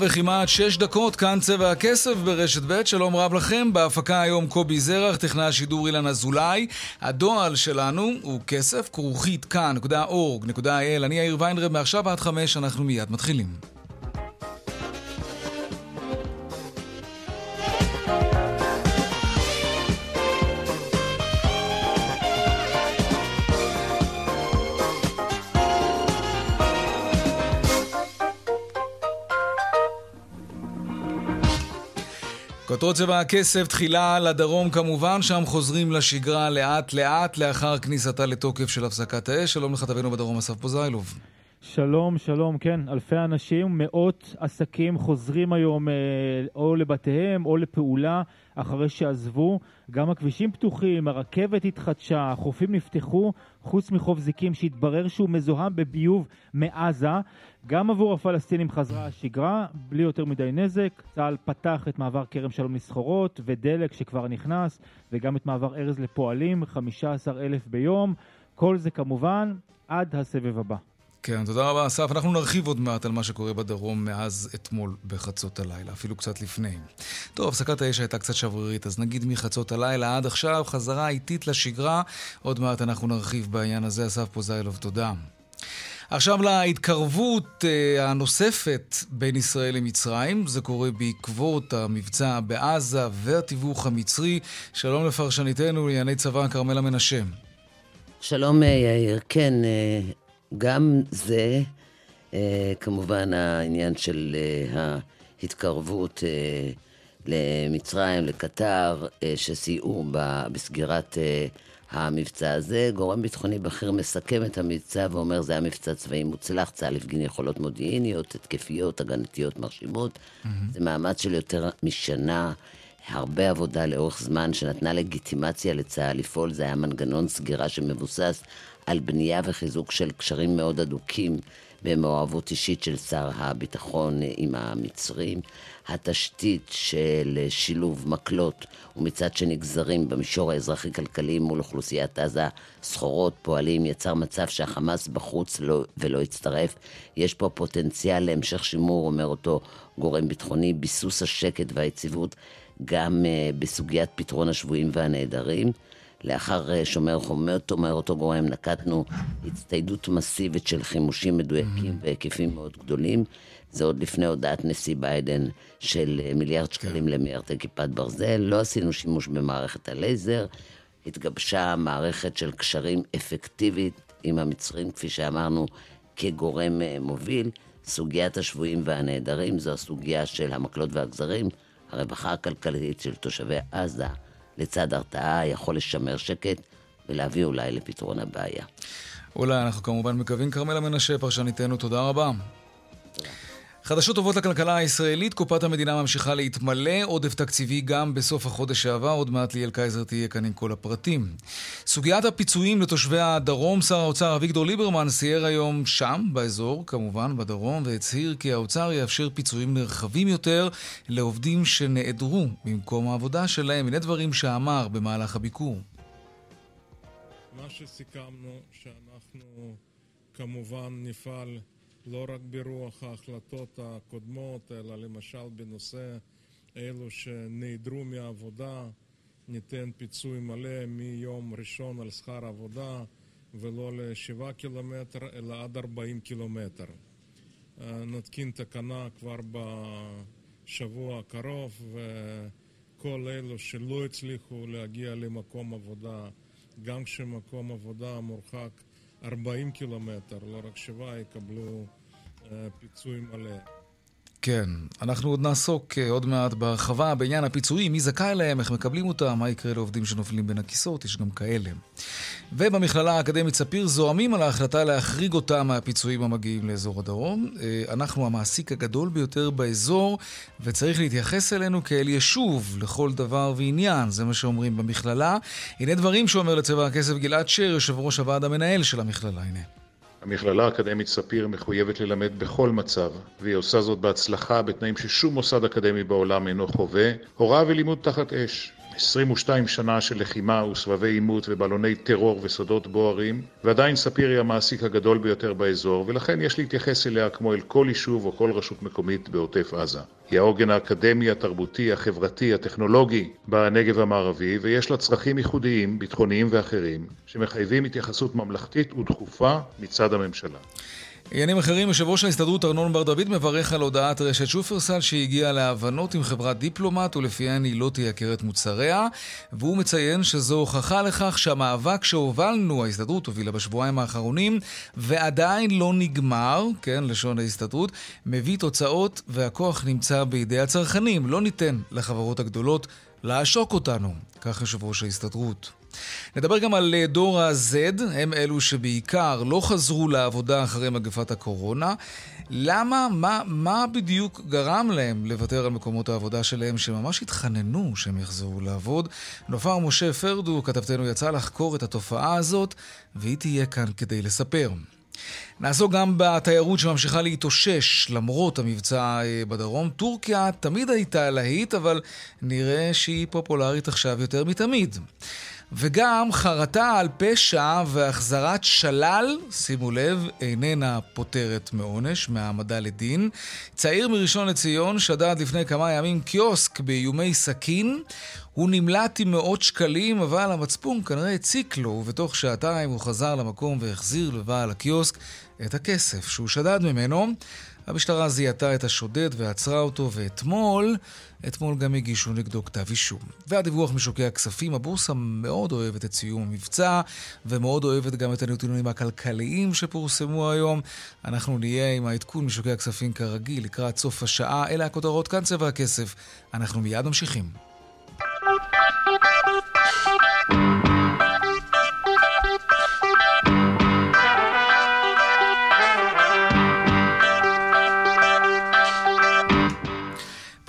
וכמעט שש דקות, כאן צבע הכסף ברשת ב', שלום רב לכם. בהפקה היום קובי זרח, טכנאי השידור אילן אזולאי. הדועל שלנו הוא כסף, כרוכית כאן.org.il. אני יאיר ויינרב, מעכשיו עד חמש, אנחנו מיד מתחילים. כותרות צבע הכסף, תחילה לדרום כמובן, שם חוזרים לשגרה לאט לאט לאחר כניסתה לתוקף של הפסקת האש. שלום לכתבנו בדרום אסף פוזיילוב. שלום, שלום, כן, אלפי אנשים, מאות עסקים חוזרים היום אה, או לבתיהם או לפעולה אחרי שעזבו. גם הכבישים פתוחים, הרכבת התחדשה, החופים נפתחו, חוץ מחוף זיקים שהתברר שהוא מזוהם בביוב מעזה. גם עבור הפלסטינים חזרה השגרה, בלי יותר מדי נזק. צה"ל פתח את מעבר כרם שלום לסחורות ודלק שכבר נכנס, וגם את מעבר ארז לפועלים, 15,000 ביום. כל זה כמובן עד הסבב הבא. כן, תודה רבה, אסף. אנחנו נרחיב עוד מעט על מה שקורה בדרום מאז אתמול בחצות הלילה, אפילו קצת לפני. טוב, הפסקת האש הייתה קצת שברירית, אז נגיד מחצות הלילה עד עכשיו, חזרה איטית לשגרה. עוד מעט אנחנו נרחיב בעניין הזה. אסף פוזיילוב, תודה. עכשיו להתקרבות uh, הנוספת בין ישראל למצרים, זה קורה בעקבות המבצע בעזה והתיווך המצרי. שלום לפרשניתנו לענייני צבא כרמלה מנשה. שלום יאיר, כן, אה, גם זה, אה, כמובן העניין של אה, ההתקרבות אה, למצרים, לקטר, שסייעו בסגירת המבצע הזה. גורם ביטחוני בכיר מסכם את המבצע ואומר זה היה מבצע צבאי מוצלח, צה"ל הפגין יכולות מודיעיניות, התקפיות, הגנתיות מרשימות. Mm-hmm. זה מאמץ של יותר משנה. הרבה עבודה לאורך זמן שנתנה לגיטימציה לצה"ל לפעול, זה היה מנגנון סגירה שמבוסס על בנייה וחיזוק של קשרים מאוד הדוקים במעורבות אישית של שר הביטחון עם המצרים. התשתית של שילוב מקלות ומצד שני גזרים במישור האזרחי-כלכלי מול אוכלוסיית עזה, סחורות, פועלים, יצר מצב שהחמאס בחוץ לא, ולא הצטרף. יש פה פוטנציאל להמשך שימור, אומר אותו גורם ביטחוני, ביסוס השקט והיציבות גם uh, בסוגיית פתרון השבויים והנעדרים. לאחר אה, שומר חומות, אומר אותו גורם, נקטנו הצטיידות מסיבית של חימושים מדויקים mm-hmm. בהיקפים מאוד גדולים. זה עוד לפני הודעת נשיא ביידן של אה, מיליארד כן. שקלים למיירטי כיפת ברזל. לא עשינו שימוש במערכת הלייזר. התגבשה מערכת של קשרים אפקטיבית עם המצרים, כפי שאמרנו, כגורם אה, מוביל. סוגיית השבויים והנעדרים זו הסוגיה של המקלות והגזרים, הרווחה הכלכלית של תושבי עזה. לצד הרתעה יכול לשמר שקט ולהביא אולי לפתרון הבעיה. אולי אנחנו כמובן מקווים. כרמלה מנשה, פרשניתנו, תודה רבה. חדשות טובות לכלכלה הישראלית, קופת המדינה ממשיכה להתמלא, עודף תקציבי גם בסוף החודש שעבר, עוד מעט ליאל קייזר תהיה כאן עם כל הפרטים. סוגיית הפיצויים לתושבי הדרום, שר האוצר אביגדור ליברמן סייר היום שם, באזור, כמובן, בדרום, והצהיר כי האוצר יאפשר פיצויים נרחבים יותר לעובדים שנעדרו ממקום העבודה שלהם. הנה דברים שאמר במהלך הביקור. מה שסיכמנו, שאנחנו כמובן נפעל לא רק ברוח ההחלטות הקודמות, אלא למשל בנושא אלו שנעדרו מהעבודה, ניתן פיצוי מלא מיום ראשון על שכר עבודה ולא לשבעה קילומטר אלא עד ארבעים קילומטר. אה, נתקין תקנה כבר בשבוע הקרוב וכל אלו שלא הצליחו להגיע למקום עבודה, גם כשמקום עבודה מורחק 40 קילומטר, לא רק שבעה, יקבלו אה, פיצוי מלא. כן, אנחנו עוד נעסוק אה, עוד מעט בהרחבה בעניין הפיצויים, מי זכאי להם, איך מקבלים אותם, מה יקרה לעובדים שנופלים בין הכיסאות, יש גם כאלה. ובמכללה האקדמית ספיר זועמים על ההחלטה להחריג אותם מהפיצויים המגיעים לאזור הדרום. אה, אנחנו המעסיק הגדול ביותר באזור, וצריך להתייחס אלינו כאל יישוב לכל דבר ועניין, זה מה שאומרים במכללה. הנה דברים שאומר לצבע הכסף גלעד שר, יושב ראש הוועד המנהל של המכללה, הנה. המכללה האקדמית ספיר מחויבת ללמד בכל מצב, והיא עושה זאת בהצלחה בתנאים ששום מוסד אקדמי בעולם אינו חווה, הוראה ולימוד תחת אש. 22 שנה של לחימה וסבבי עימות ובלוני טרור וסודות בוערים, ועדיין ספיר היא המעסיק הגדול ביותר באזור, ולכן יש להתייחס אליה כמו אל כל יישוב או כל רשות מקומית בעוטף עזה. היא העוגן האקדמי, התרבותי, החברתי, הטכנולוגי בנגב המערבי, ויש לה צרכים ייחודיים, ביטחוניים ואחרים, שמחייבים התייחסות ממלכתית ודחופה מצד הממשלה. עניינים אחרים, יושב ראש ההסתדרות ארנון בר דוד מברך על הודעת רשת שופרסל שהגיעה להבנות עם חברת דיפלומט ולפיהן היא לא תייקר את מוצריה והוא מציין שזו הוכחה לכך שהמאבק שהובלנו, ההסתדרות הובילה בשבועיים האחרונים ועדיין לא נגמר, כן, לשון ההסתדרות, מביא תוצאות והכוח נמצא בידי הצרכנים. לא ניתן לחברות הגדולות לעשוק אותנו, כך יושב ראש ההסתדרות. נדבר גם על אה, דור ה-Z, הם אלו שבעיקר לא חזרו לעבודה אחרי מגפת הקורונה. למה, מה, מה בדיוק גרם להם לוותר על מקומות העבודה שלהם, שממש התחננו שהם יחזרו לעבוד? נופר משה פרדו, כתבתנו, יצא לחקור את התופעה הזאת, והיא תהיה כאן כדי לספר. נעסוק גם בתיירות שממשיכה להתאושש למרות המבצע אה, בדרום. טורקיה תמיד הייתה להיט, אבל נראה שהיא פופולרית עכשיו יותר מתמיד. וגם חרטה על פשע והחזרת שלל, שימו לב, איננה פוטרת מעונש, מהעמדה לדין. צעיר מראשון לציון שדד לפני כמה ימים קיוסק באיומי סכין. הוא נמלט עם מאות שקלים, אבל המצפון כנראה הציק לו, ובתוך שעתיים הוא חזר למקום והחזיר לבעל הקיוסק את הכסף שהוא שדד ממנו. המשטרה זיהתה את השודד ועצרה אותו, ואתמול, אתמול גם הגישו נגדו כתב אישום. והדיווח משוקי הכספים, הבורסה מאוד אוהבת את סיום המבצע, ומאוד אוהבת גם את הנתונים הכלכליים שפורסמו היום. אנחנו נהיה עם העדכון משוקי הכספים כרגיל לקראת סוף השעה. אלה הכותרות כאן צבע הכסף. אנחנו מיד ממשיכים.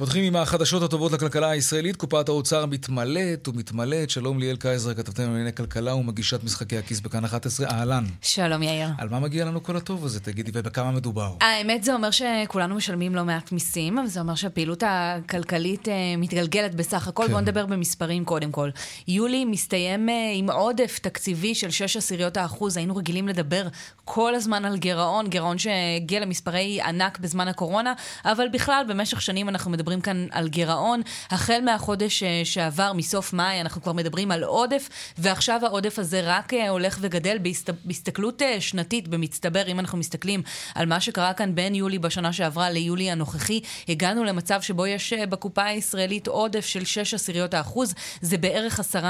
פותחים עם החדשות הטובות לכלכלה הישראלית. קופת האוצר מתמלאת ומתמלאת. שלום ליאל קייזר, כתבתנו לענייני כלכלה ומגישת משחקי הכיס בכאן 11. אהלן. שלום יאיר. על מה מגיע לנו כל הטוב הזה, תגידי, ובכמה מדובר? האמת זה אומר שכולנו משלמים לא מעט מיסים, אבל זה אומר שהפעילות הכלכלית אה, מתגלגלת בסך הכל. כן. בואו נדבר במספרים קודם כל. יולי מסתיים אה, עם עודף תקציבי של 6 עשיריות האחוז. היינו רגילים לדבר כל הזמן על גירעון, גירעון שהגיע למספרי ענק בזמן הקורונה, אבל בכלל במשך שנים אנחנו מדברים מדברים כאן על גירעון. החל מהחודש אה, שעבר, מסוף מאי, אנחנו כבר מדברים על עודף, ועכשיו העודף הזה רק אה, הולך וגדל בהסתכלות אה, שנתית, במצטבר, אם אנחנו מסתכלים על מה שקרה כאן בין יולי בשנה שעברה ליולי הנוכחי, הגענו למצב שבו יש בקופה הישראלית עודף של 6 עשיריות האחוז, זה בערך 10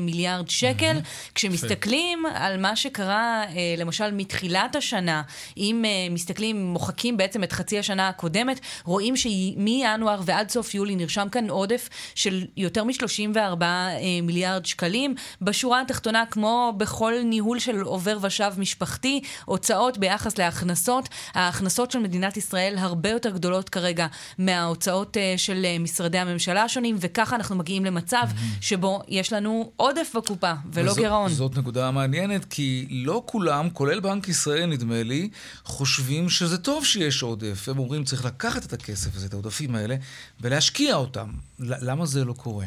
מיליארד שקל. כשמסתכלים על מה שקרה, למשל, מתחילת השנה, אם מסתכלים, מוחקים בעצם את חצי השנה הקודמת, רואים שמינואר ועד סוף יולי נרשם כאן עודף של יותר מ-34 אה, מיליארד שקלים. בשורה התחתונה, כמו בכל ניהול של עובר ושב משפחתי, הוצאות ביחס להכנסות. ההכנסות של מדינת ישראל הרבה יותר גדולות כרגע מההוצאות אה, של אה, משרדי הממשלה השונים, וככה אנחנו מגיעים למצב שבו יש לנו עודף בקופה ולא וזאת, גירעון. זאת נקודה מעניינת, כי לא כולם, כולל בנק ישראל נדמה לי, חושבים שזה טוב שיש עודף. הם אומרים צריך לקחת את הכסף הזה, את העודפים האלה, ולהשקיע אותם. למה זה לא קורה?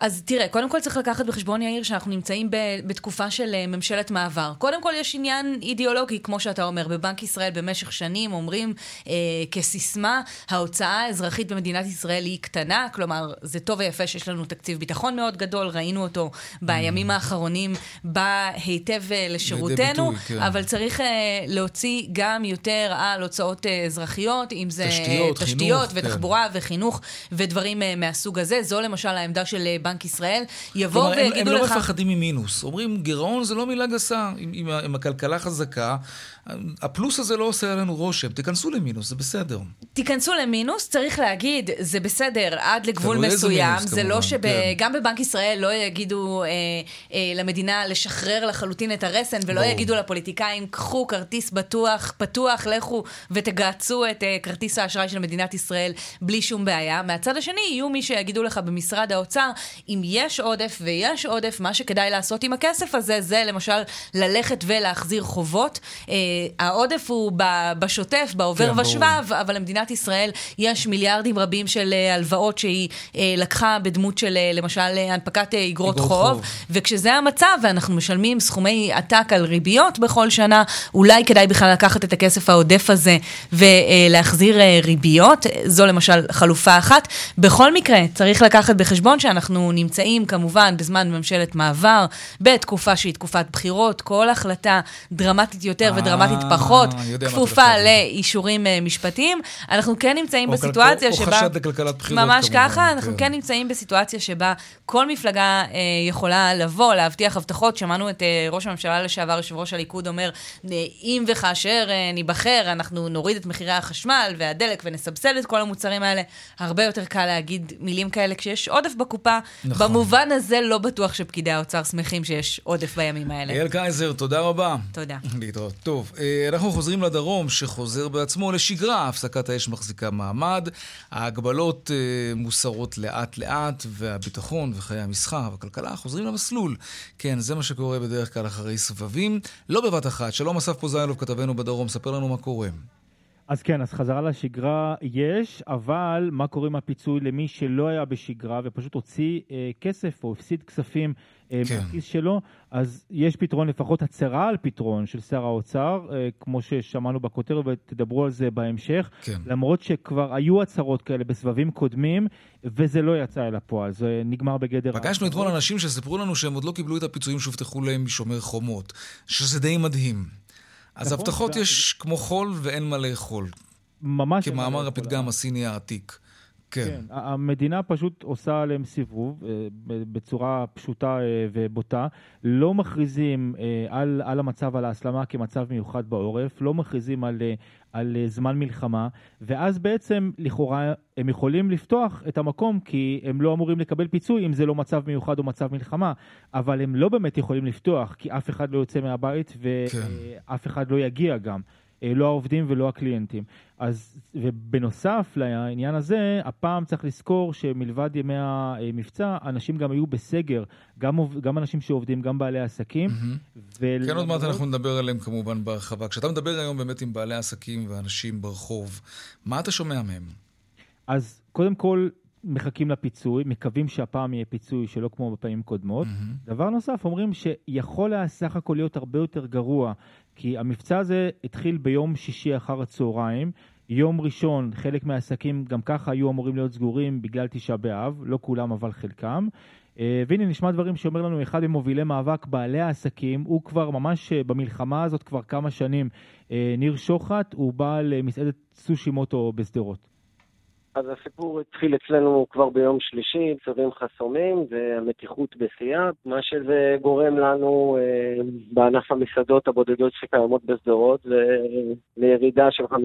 אז תראה, קודם כל צריך לקחת בחשבון, יאיר, שאנחנו נמצאים ב, בתקופה של uh, ממשלת מעבר. קודם כל יש עניין אידיאולוגי, כמו שאתה אומר. בבנק ישראל במשך שנים אומרים uh, כסיסמה, ההוצאה האזרחית במדינת ישראל היא קטנה, כלומר, זה טוב ויפה שיש לנו תקציב ביטחון מאוד גדול, ראינו אותו בימים mm. האחרונים, בא היטב uh, לשירותנו, ביטוי, כן. אבל צריך uh, להוציא גם יותר על הוצאות uh, אזרחיות, אם זה תשתיות, תשתיות חינוך, ותחבורה כן. וחינוך ודברים uh, מהסוג הזה. זו למשל העמדה של בנק ישראל, יבואו ויגידו לך... הם לא מפחדים ממינוס. אומרים, גירעון זה לא מילה גסה. אם הכלכלה חזקה, הפלוס הזה לא עושה עלינו רושם. תיכנסו למינוס, זה בסדר. תיכנסו למינוס, צריך להגיד, זה בסדר עד לגבול מסוים. מינוס, זה לא שגם כן. בבנק ישראל לא יגידו אה, אה, למדינה לשחרר לחלוטין את הרסן, ולא ברור. יגידו לפוליטיקאים, קחו כרטיס בטוח, פתוח, לכו ותגהצו את אה, כרטיס האשראי של מדינת ישראל בלי שום בעיה. מהצד השני, יהיו מי שיגידו לך במשרד האוצר, אם יש עודף ויש עודף, מה שכדאי לעשות עם הכסף הזה, זה למשל ללכת ולהחזיר חובות. אה, העודף הוא בשוטף, בעובר כן, ושבב, אבל למדינת ישראל יש מיליארדים רבים של אה, הלוואות שהיא אה, לקחה בדמות של אה, למשל הנפקת איגרות חוב, חוב, וכשזה המצב ואנחנו משלמים סכומי עתק על ריביות בכל שנה, אולי כדאי בכלל לקחת את הכסף העודף הזה ולהחזיר ריביות, זו למשל חלופה אחת. בכל מקרה, צריך לקחת בחשבון שאנחנו נמצאים כמובן בזמן ממשלת מעבר, בתקופה שהיא תקופת בחירות, כל החלטה דרמטית יותר ודרמטית פחות, כפופה לאישורים משפטיים. אנחנו כן נמצאים בסיטואציה שבה... או חשד לכלכלת בחירות ממש ככה, אנחנו כן. כן נמצאים בסיטואציה שבה כל מפלגה אה, יכולה לבוא, להבטיח הבטחות. שמענו את אה, ראש הממשלה לשעבר, יושב ראש הליכוד, אומר, אם וכאשר אה, ניבחר, אנחנו נוריד את מחירי החשמל והדלק ונסבסד את כל המוצרים האלה. הרבה יותר קל להגיד מילים כאלה כשיש עודף בקופה. נכון. במובן הזה לא בטוח שפקידי האוצר שמחים שיש עודף בימים האלה. אייל קייזר, תודה רבה. תודה. להתראות. טוב, אה, אנחנו חוזרים לדרום, שחוזר בעצמו לשגרה. הפסקת האש מחזיקה מעמד, ההגבלות אה, מוסרות לאט-לאט, והביטחון וחיי המסחר והכלכלה חוזרים למסלול. כן, זה מה שקורה בדרך כלל אחרי סבבים, לא בבת אחת. שלום אסף פוזיילוב, כתבנו בדרום, ספר לנו מה קורה. אז כן, אז חזרה לשגרה יש, אבל מה קורה עם הפיצוי למי שלא היה בשגרה ופשוט הוציא אה, כסף או הפסיד כספים אה, כן. מהכיס שלו? אז יש פתרון, לפחות הצהרה על פתרון של שר האוצר, אה, כמו ששמענו בכותרת ותדברו על זה בהמשך, כן. למרות שכבר היו הצהרות כאלה בסבבים קודמים, וזה לא יצא אל הפועל, זה נגמר בגדר... פגשנו אתמול אנשים שסיפרו לנו שהם עוד לא קיבלו את הפיצויים שהובטחו להם משומר חומות, שזה די מדהים. אז נכון, הבטחות יש כמו חול ואין מה לאכול. ממש. כמאמר הפתגם הסיני העתיק. כן. כן. המדינה פשוט עושה עליהם סיבוב אה, בצורה פשוטה אה, ובוטה. לא מכריזים אה, על, על המצב, על ההסלמה כמצב מיוחד בעורף, לא מכריזים על, על זמן מלחמה, ואז בעצם לכאורה הם יכולים לפתוח את המקום כי הם לא אמורים לקבל פיצוי אם זה לא מצב מיוחד או מצב מלחמה, אבל הם לא באמת יכולים לפתוח כי אף אחד לא יוצא מהבית ואף כן. אחד לא יגיע גם. אה, לא העובדים ולא הקליינטים. אז, ובנוסף לעניין הזה, הפעם צריך לזכור שמלבד ימי המבצע, אנשים גם היו בסגר, גם, גם אנשים שעובדים, גם בעלי עסקים. Mm-hmm. ולמרות... כן, עוד מעט אנחנו נדבר עליהם כמובן בהרחבה. כשאתה מדבר היום באמת עם בעלי עסקים ואנשים ברחוב, מה אתה שומע מהם? אז קודם כל, מחכים לפיצוי, מקווים שהפעם יהיה פיצוי שלא כמו בפעמים קודמות. Mm-hmm. דבר נוסף, אומרים שיכול היה סך הכל להיות הרבה יותר גרוע, כי המבצע הזה התחיל ביום שישי אחר הצהריים. יום ראשון, חלק מהעסקים גם ככה היו אמורים להיות סגורים בגלל תשעה באב, לא כולם אבל חלקם. אה, והנה נשמע דברים שאומר לנו אחד ממובילי מאבק בעלי העסקים, הוא כבר ממש אה, במלחמה הזאת כבר כמה שנים. אה, ניר שוחט, הוא בעל מסעדת סושי מוטו בשדרות. אז הסיפור התחיל אצלנו כבר ביום שלישי, צווים חסומים והמתיחות בשיאה, מה שזה גורם לנו אה, בענף המסעדות הבודדות שקיימות בשדרות זה לירידה של 50%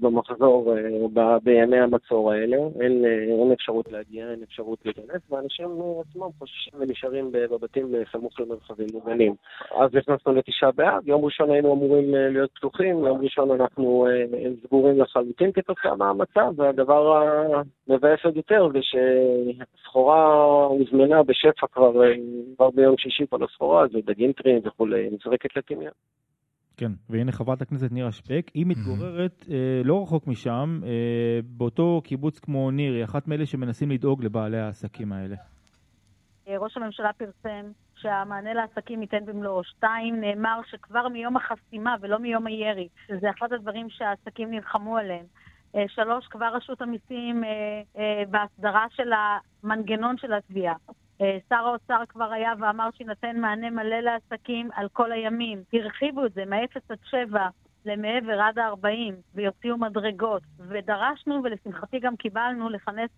במחזור אה, בימי המצור האלה. אין, אה, אין אפשרות להגיע, אין אפשרות להיכנס, ואנשים עצמם חוששים ונשארים בבתים סמוך למרחבים מוגנים. אז נכנסנו לתשעה באב, יום ראשון היינו אמורים אה, להיות פתוחים, יום ראשון אנחנו אה, סגורים לחלוטין כתוצאה מהמצב, והדבר המבאס עוד יותר זה שסחורה הוזמנה בשפע כבר, כבר ביום שישי כל הסחורה, זה דגים טריים וכולי, נזרקת לטמיון. כן, והנה חברת הכנסת נירה שפק, היא מתגוררת אה, לא רחוק משם, אה, באותו קיבוץ כמו ניר, היא אחת מאלה שמנסים לדאוג לבעלי העסקים האלה. אה, ראש הממשלה פרסם שהמענה לעסקים ייתן במלואו. שתיים, נאמר שכבר מיום החסימה ולא מיום הירי, שזה אחד הדברים שהעסקים נלחמו עליהם. אה, שלוש, כבר רשות המיסים אה, אה, בהסדרה של המנגנון של התביעה. שר האוצר כבר היה ואמר שיינתן מענה מלא לעסקים על כל הימים. הרחיבו את זה מ-0 עד 7 למעבר עד ה-40 ויוציאו מדרגות. ודרשנו, ולשמחתי גם קיבלנו, לכנס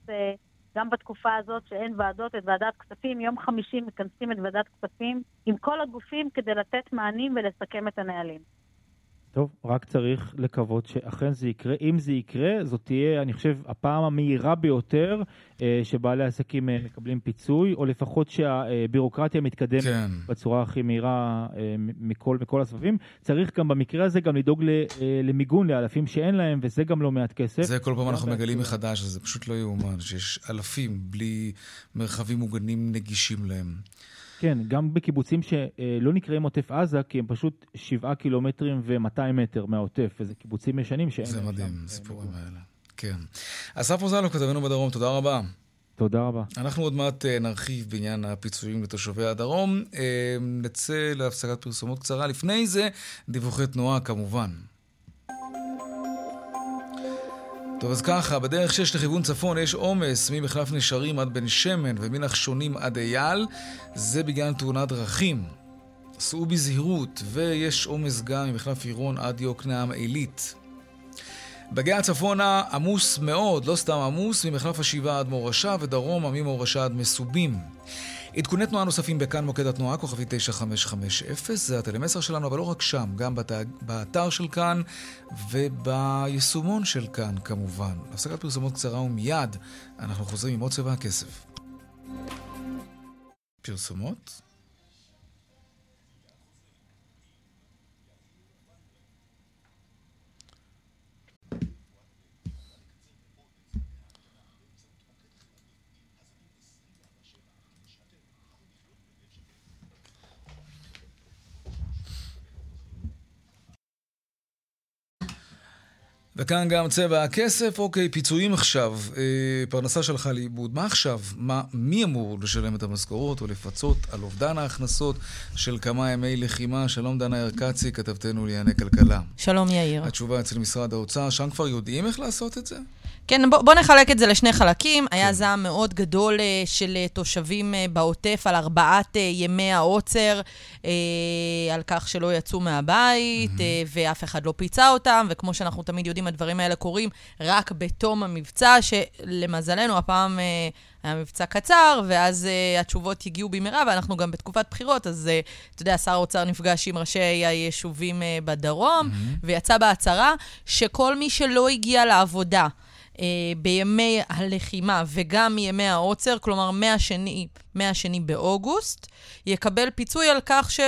גם בתקופה הזאת שאין ועדות, את ועדת כספים. יום חמישי מכנסים את ועדת כספים עם כל הגופים כדי לתת מענים ולסכם את הנהלים. טוב, רק צריך לקוות שאכן זה יקרה. אם זה יקרה, זאת תהיה, אני חושב, הפעם המהירה ביותר אה, שבעלי עסקים אה, מקבלים פיצוי, או לפחות שהבירוקרטיה מתקדמת כן. בצורה הכי מהירה אה, מכל, מכל הסבבים. צריך גם במקרה הזה גם לדאוג ל, אה, למיגון לאלפים שאין להם, וזה גם לא מעט כסף. זה כל פעם אנחנו מגלים מחדש, זה פשוט לא יאומן, שיש אלפים בלי מרחבים מוגנים נגישים להם. כן, גם בקיבוצים שלא נקראים עוטף עזה, כי הם פשוט שבעה קילומטרים ו-200 מטר מהעוטף, וזה קיבוצים ישנים שאין להם שם. זה מדהים, הסיפורים האלה. כן. אסף רוזלו, כתבנו בדרום, תודה רבה. תודה רבה. אנחנו עוד מעט אה, נרחיב בעניין הפיצויים לתושבי הדרום. אה, נצא להפסקת פרסומות קצרה. לפני זה, דיווחי תנועה כמובן. טוב, אז ככה, בדרך 6 לכיוון צפון יש עומס ממחלף נשרים עד בן שמן ומנחשונים עד אייל. זה בגלל תאונת דרכים. סעו בזהירות, ויש עומס גם ממחלף עירון עד יוקנעם עילית. בגאה צפונה עמוס מאוד, לא סתם עמוס, ממחלף השבעה עד מורשה ודרומה ממורשה עד מסובים. עדכוני תנועה נוספים בכאן מוקד התנועה, כוכבי 9550, זה הטלמסר שלנו, אבל לא רק שם, גם בת... באתר של כאן וביישומון של כאן כמובן. הפסקת פרסומות קצרה ומיד אנחנו חוזרים עם עוד צבע הכסף. פרסומות? וכאן גם צבע הכסף, אוקיי, פיצויים עכשיו. אה, פרנסה שלך לאיבוד. מה עכשיו? מה, מי אמור לשלם את המשכורות או לפצות על אובדן ההכנסות של כמה ימי לחימה? שלום דנה ירקצי, כתבתנו לענייני כלכלה. שלום יאיר. התשובה אצל משרד האוצר, שם כבר יודעים איך לעשות את זה? כן, בוא, בוא נחלק את זה לשני חלקים. כן. היה זעם מאוד גדול uh, של uh, תושבים uh, בעוטף על ארבעת ימי העוצר, על כך שלא יצאו מהבית, mm-hmm. ואף אחד לא פיצה אותם, וכמו שאנחנו תמיד יודעים, הדברים האלה קורים רק בתום המבצע, שלמזלנו, הפעם... היה מבצע קצר, ואז uh, התשובות הגיעו במהרה, ואנחנו גם בתקופת בחירות, אז uh, אתה יודע, שר האוצר נפגש עם ראשי היישובים uh, בדרום, mm-hmm. ויצא בהצהרה שכל מי שלא הגיע לעבודה, אה, בימי הלחימה וגם מימי העוצר, כלומר מהשני, מהשני באוגוסט, יקבל פיצוי על כך ש...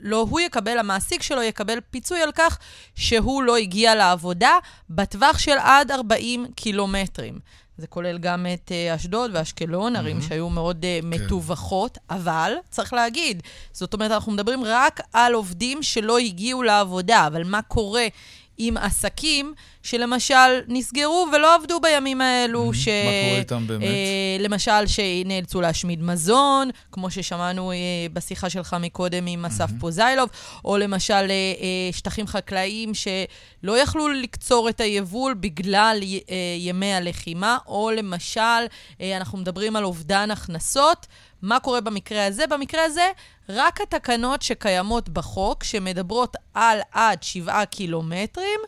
לא הוא יקבל, המעסיק שלו יקבל פיצוי על כך שהוא לא הגיע לעבודה בטווח של עד 40 קילומטרים. זה כולל גם את uh, אשדוד ואשקלון, mm-hmm. ערים שהיו מאוד uh, כן. מטווחות, אבל צריך להגיד, זאת אומרת, אנחנו מדברים רק על עובדים שלא הגיעו לעבודה, אבל מה קורה עם עסקים שלמשל נסגרו ולא עבדו בימים האלו. ש... מה קורה איתם באמת? אה, למשל, שנאלצו להשמיד מזון, כמו ששמענו אה, בשיחה שלך מקודם עם אסף. פוזיילוב, או למשל אה, אה, שטחים חקלאיים שלא יכלו לקצור את היבול בגלל אה, ימי הלחימה, או למשל, אה, אנחנו מדברים על אובדן הכנסות. מה קורה במקרה הזה? במקרה הזה, רק התקנות שקיימות בחוק, שמדברות על עד שבעה קילומטרים,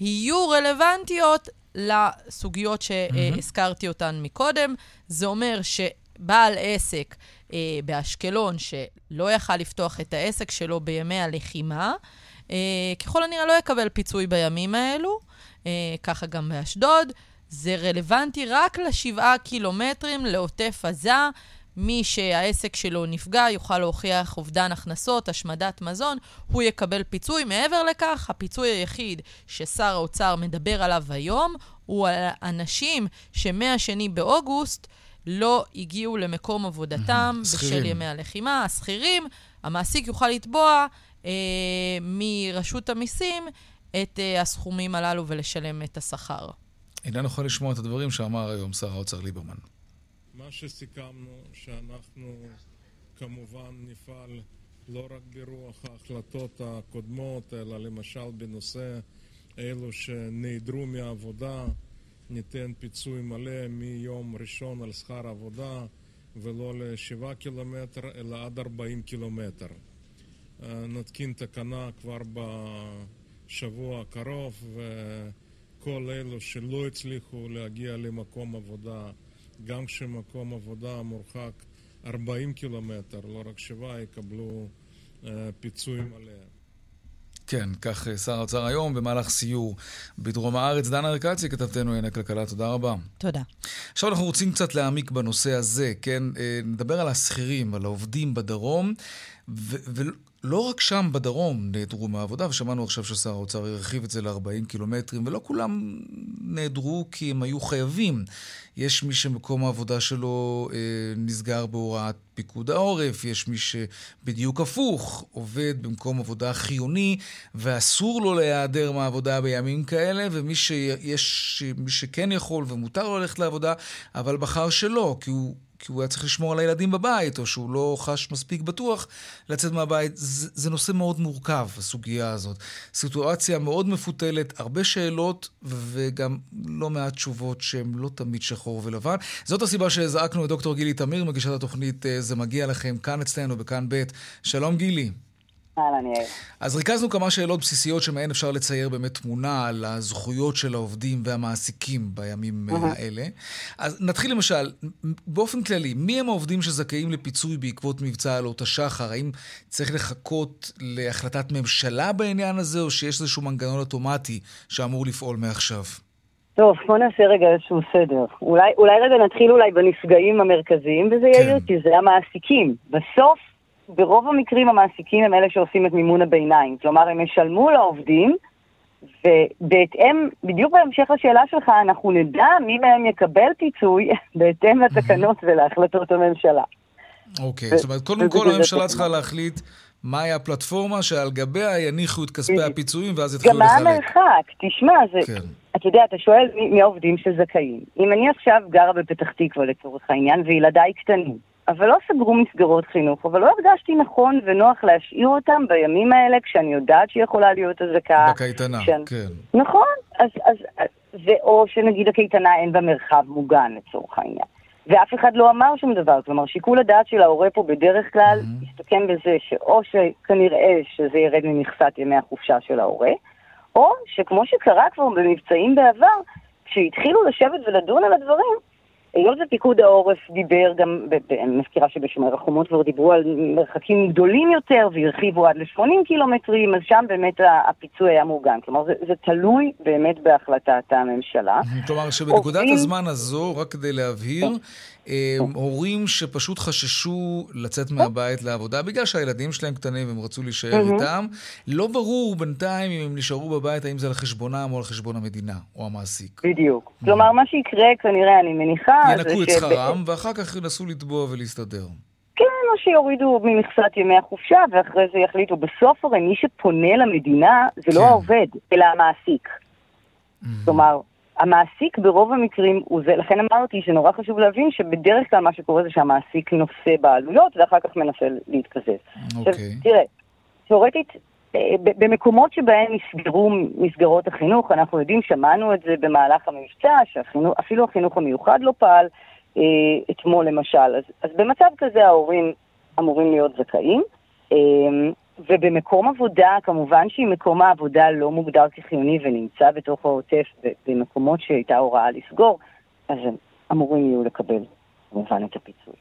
יהיו רלוונטיות לסוגיות שהזכרתי אותן מקודם. זה אומר שבעל עסק אה, באשקלון, שלא יכל לפתוח את העסק שלו בימי הלחימה, אה, ככל הנראה לא יקבל פיצוי בימים האלו, אה, ככה גם באשדוד. זה רלוונטי רק לשבעה קילומטרים לעוטף עזה. מי שהעסק שלו נפגע יוכל להוכיח אובדן הכנסות, השמדת מזון, הוא יקבל פיצוי. מעבר לכך, הפיצוי היחיד ששר האוצר מדבר עליו היום הוא על אנשים שמהשני באוגוסט לא הגיעו למקום עבודתם בשל ימי הלחימה, השכירים, המעסיק יוכל לתבוע אה, מרשות המיסים את אה, הסכומים הללו ולשלם את השכר. איננו יכול לשמוע את הדברים שאמר היום שר האוצר ליברמן. מה שסיכמנו, שאנחנו כמובן נפעל לא רק ברוח ההחלטות הקודמות, אלא למשל בנושא אלו שנעדרו מהעבודה, ניתן פיצוי מלא מיום ראשון על שכר עבודה, ולא לשבעה קילומטר, אלא עד ארבעים קילומטר. אה, נתקין תקנה כבר בשבוע הקרוב, וכל אלו שלא הצליחו להגיע למקום עבודה גם כשמקום עבודה מורחק 40 קילומטר, לא רק שבעה, יקבלו אה, פיצוי מלא. כן, כך אה, שר האוצר היום במהלך סיור בדרום הארץ. דנה ארקצי, כתבתנו עין הכלכלה, תודה רבה. תודה. עכשיו אנחנו רוצים קצת להעמיק בנושא הזה, כן? אה, נדבר על השכירים, על העובדים בדרום, ולא רק שם בדרום נעדרו מהעבודה, ושמענו עכשיו ששר האוצר הרחיב את זה ל-40 קילומטרים, ולא כולם נעדרו כי הם היו חייבים. יש מי שמקום העבודה שלו אה, נסגר בהוראת פיקוד העורף, יש מי שבדיוק הפוך, עובד במקום עבודה חיוני, ואסור לו להיעדר מהעבודה בימים כאלה, ומי שיש, מי שכן יכול ומותר לו ללכת לעבודה, אבל בחר שלא, כי הוא כי הוא היה צריך לשמור על הילדים בבית, או שהוא לא חש מספיק בטוח לצאת מהבית. זה, זה נושא מאוד מורכב, הסוגיה הזאת. סיטואציה מאוד מפותלת, הרבה שאלות, וגם לא מעט תשובות שהן לא תמיד שחור ולבן. זאת הסיבה שזעקנו את דוקטור גילי תמיר, מגישת התוכנית אה, "זה מגיע לכם" כאן אצלנו, בכאן ב'. שלום גילי. אהלן, יאיר. אז ריכזנו כמה שאלות בסיסיות שמהן אפשר לצייר באמת תמונה על הזכויות של העובדים והמעסיקים בימים uh-huh. האלה. אז נתחיל למשל, באופן כללי, מי הם העובדים שזכאים לפיצוי בעקבות מבצע עלות השחר? האם צריך לחכות להחלטת ממשלה בעניין הזה, או שיש איזשהו מנגנון אוטומטי שאמור לפעול מעכשיו? טוב, בוא נעשה רגע איזשהו סדר. אולי, אולי רגע נתחיל אולי בנפגעים המרכזיים, וזה כן. יהיה כי זה המעסיקים. בסוף ברוב המקרים המעסיקים הם אלה שעושים את מימון הביניים. כלומר, הם ישלמו לעובדים, ובהתאם, בדיוק בהמשך לשאלה שלך, אנחנו נדע מי מהם יקבל פיצוי בהתאם לתקנות ולהחלטות הממשלה. אוקיי, זאת אומרת, קודם כל הממשלה צריכה להחליט מהי הפלטפורמה שעל גביה יניחו את כספי הפיצויים ואז יתחילו לחלק. גם מה המרחק? תשמע, זה... כן. אתה יודע, אתה שואל מי העובדים שזכאים. אם אני עכשיו גרה בפתח תקווה לצורך העניין, וילדיי קטנים, אבל לא סגרו מסגרות חינוך, אבל לא הרגשתי נכון ונוח להשאיר אותם בימים האלה כשאני יודעת שיכולה להיות אזעקה. בקייטנה, כשאני... כן. נכון, אז, אז, ואו שנגיד הקייטנה אין בה מרחב מוגן לצורך העניין. ואף אחד לא אמר שום דבר, כלומר שיקול הדעת של ההורה פה בדרך כלל mm-hmm. מסתכם בזה שאו שכנראה שזה ירד ממכסת ימי החופשה של ההורה, או שכמו שקרה כבר במבצעים בעבר, כשהתחילו לשבת ולדון על הדברים, היות ופיקוד העורף דיבר גם, אני מזכירה שבשומר החומות כבר דיברו על מרחקים גדולים יותר והרחיבו עד ל-80 קילומטרים, אז שם באמת הפיצוי היה מעוגן. כלומר, זה, זה תלוי באמת בהחלטת הממשלה. כלומר, שבנקודת עובדים... הזמן הזו, רק כדי להבהיר, אה, הורים שפשוט חששו לצאת מהבית לעבודה בגלל שהילדים שלהם קטנים והם רצו להישאר איתם. לא ברור בינתיים אם הם נשארו בבית, האם זה על חשבונם או על חשבון המדינה או המעסיק. בדיוק. כלומר, מה שיקרה כנראה, אני מניחה... ינקו את שכרם, ואחר כך ינסו לתבוע ולהסתדר. כן, או שיורידו ממכסת ימי החופשה, ואחרי זה יחליטו. בסוף הרי מי שפונה למדינה זה לא כן. העובד, אלא המעסיק. כלומר, המעסיק ברוב המקרים הוא זה, לכן אמרתי שנורא חשוב להבין שבדרך כלל מה שקורה זה שהמעסיק נושא בעלויות ואחר כך מנסה להתקזז. אוקיי. עכשיו, תראה, תאורטית, אה, במקומות שבהם נסגרו מסגרות החינוך, אנחנו יודעים, שמענו את זה במהלך המבצע, שאפילו החינוך המיוחד לא פעל אה, אתמול למשל. אז, אז במצב כזה ההורים אמורים להיות זכאים. אה, ובמקום עבודה, כמובן שאם מקום העבודה לא מוגדר כחיוני ונמצא בתוך העוטף במקונות שהייתה הוראה לסגור, אז הם אמורים יהיו לקבל כמובן את הפיצוי.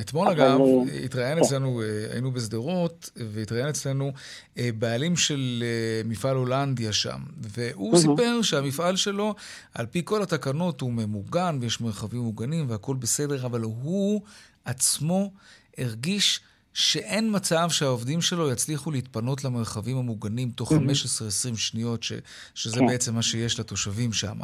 אתמול אגב, אה, התראיין כן. אצלנו, אה, היינו בשדרות, והתראיין אצלנו אה, בעלים של מפעל הולנדיה שם, והוא סיפר שהמפעל שלו, על פי כל התקנות, הוא ממוגן ויש מרחבים מוגנים והכול בסדר, אבל הוא עצמו הרגיש שאין מצב שהעובדים שלו יצליחו להתפנות למרחבים המוגנים תוך 15-20 שניות, ש, שזה כן. בעצם מה שיש לתושבים שם.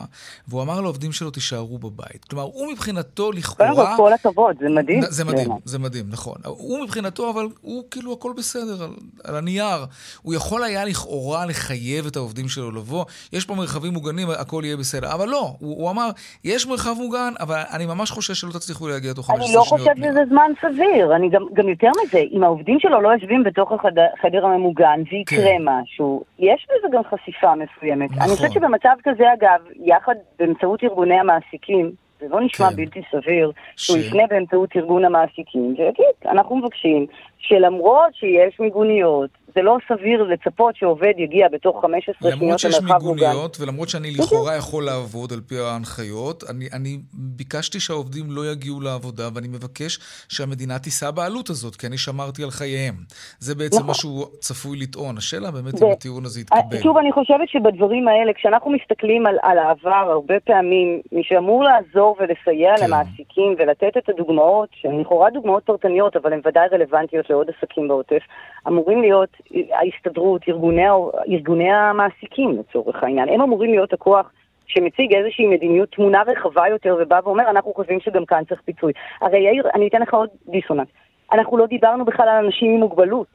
והוא אמר לעובדים שלו, תישארו בבית. כלומר, הוא מבחינתו לכאורה... קודם כל, כל הכבוד, זה מדהים. זה מדהים, זה מדהים, נכון. הוא מבחינתו, אבל הוא כאילו הכל בסדר, על, על הנייר. הוא יכול היה לכאורה לחייב את העובדים שלו לבוא, יש פה מרחבים מוגנים, הכל יהיה בסדר. אבל לא, הוא, הוא אמר, יש מרחב מוגן, אבל אני ממש חושש שלא תצליחו להגיע תוך 15 שניות. אני לא חושב שזה זמן סביר. אני גם, גם יותר מזה, זה, אם העובדים שלו לא יושבים בתוך החדר הממוגן ויקרה כן. משהו, יש בזה גם חשיפה מסוימת. נכון. אני חושבת שבמצב כזה, אגב, יחד באמצעות ארגוני המעסיקים, זה לא נשמע כן. בלתי סביר, ש... שהוא יפנה באמצעות ארגון המעסיקים ויגיד, אנחנו מבקשים שלמרות שיש מיגוניות, זה לא סביר לצפות שעובד יגיע בתוך 15 שניות למרחב מוגן. למרות שיש מיגוניות, ולמרות שאני לכאורה יכול לעבוד על פי ההנחיות, אני, אני ביקשתי שהעובדים לא יגיעו לעבודה, ואני מבקש שהמדינה תישא בעלות הזאת, כי אני שמרתי על חייהם. זה בעצם נכון. מה שהוא צפוי לטעון. השאלה באמת ו... אם הטיעון הזה יתקבל. שוב, אני חושבת שבדברים האלה, כשאנחנו מסתכלים על, על העבר, הרבה פעמים, מי שאמור לעזור ולסייע כן. למעסיקים ולתת את הדוגמאות, שהן לכאורה דוגמאות פרטניות, אבל הן ודאי רלוונטיות לעוד עסקים בעוטף, אמורים להיות ההסתדרות, ארגוני, ארגוני המעסיקים לצורך העניין. הם אמורים להיות הכוח שמציג איזושהי מדיניות, תמונה רחבה יותר, ובא ואומר, אנחנו חושבים שגם כאן צריך פיצוי. הרי יאיר, אני אתן לך עוד דיסוננס. אנחנו לא דיברנו בכלל על אנשים עם מוגבלות.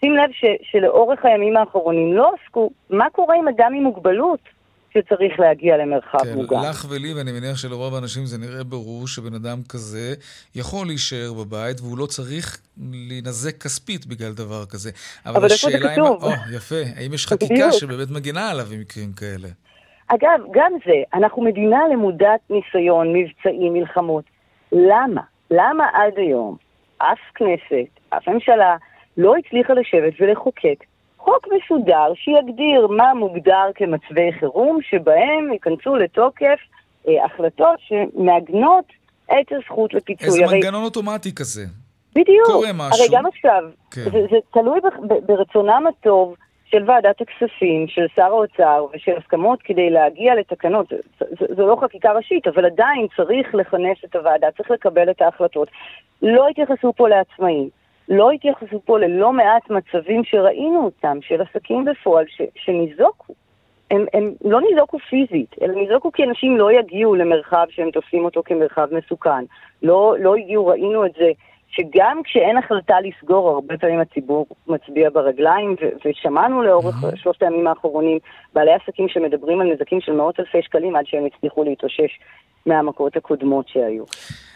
שים לב ש, שלאורך הימים האחרונים לא עסקו מה קורה עם אדם עם מוגבלות שצריך להגיע למרחב כן, מוגן. לך ולי, ואני מניח שלרוב האנשים זה נראה ברור שבן אדם כזה יכול להישאר בבית והוא לא צריך להינזק כספית בגלל דבר כזה. אבל, אבל השאלה זה כתוב. אם... או, יפה. האם יש חקיקה שבאמת מגינה עליו במקרים כאלה? אגב, גם זה, אנחנו מדינה למודת ניסיון, מבצעים, מלחמות. למה? למה עד היום אף כנסת, אף ממשלה, לא הצליחה לשבת ולחוקק חוק מסודר שיגדיר מה מוגדר כמצבי חירום, שבהם ייכנסו לתוקף אה, החלטות שמעגנות את הזכות לפיצוי. איזה הרי... מנגנון אוטומטי כזה. בדיוק. קורה משהו. הרי גם עכשיו, כן. זה, זה תלוי ברצונם הטוב של ועדת הכספים, של שר האוצר ושל הסכמות כדי להגיע לתקנות. זו לא חקיקה ראשית, אבל עדיין צריך לכנס את הוועדה, צריך לקבל את ההחלטות. לא התייחסו פה לעצמאים. לא התייחסו פה ללא מעט מצבים שראינו אותם, של עסקים בפועל, ש, שניזוקו. הם, הם לא ניזוקו פיזית, אלא ניזוקו כי אנשים לא יגיעו למרחב שהם תופסים אותו כמרחב מסוכן. לא, לא הגיעו, ראינו את זה, שגם כשאין החלטה לסגור, הרבה פעמים הציבור מצביע ברגליים, ו- ושמענו לאורך mm-hmm. שלושת הימים האחרונים בעלי עסקים שמדברים על נזקים של מאות אלפי שקלים עד שהם הצליחו להתאושש מהמכות הקודמות שהיו.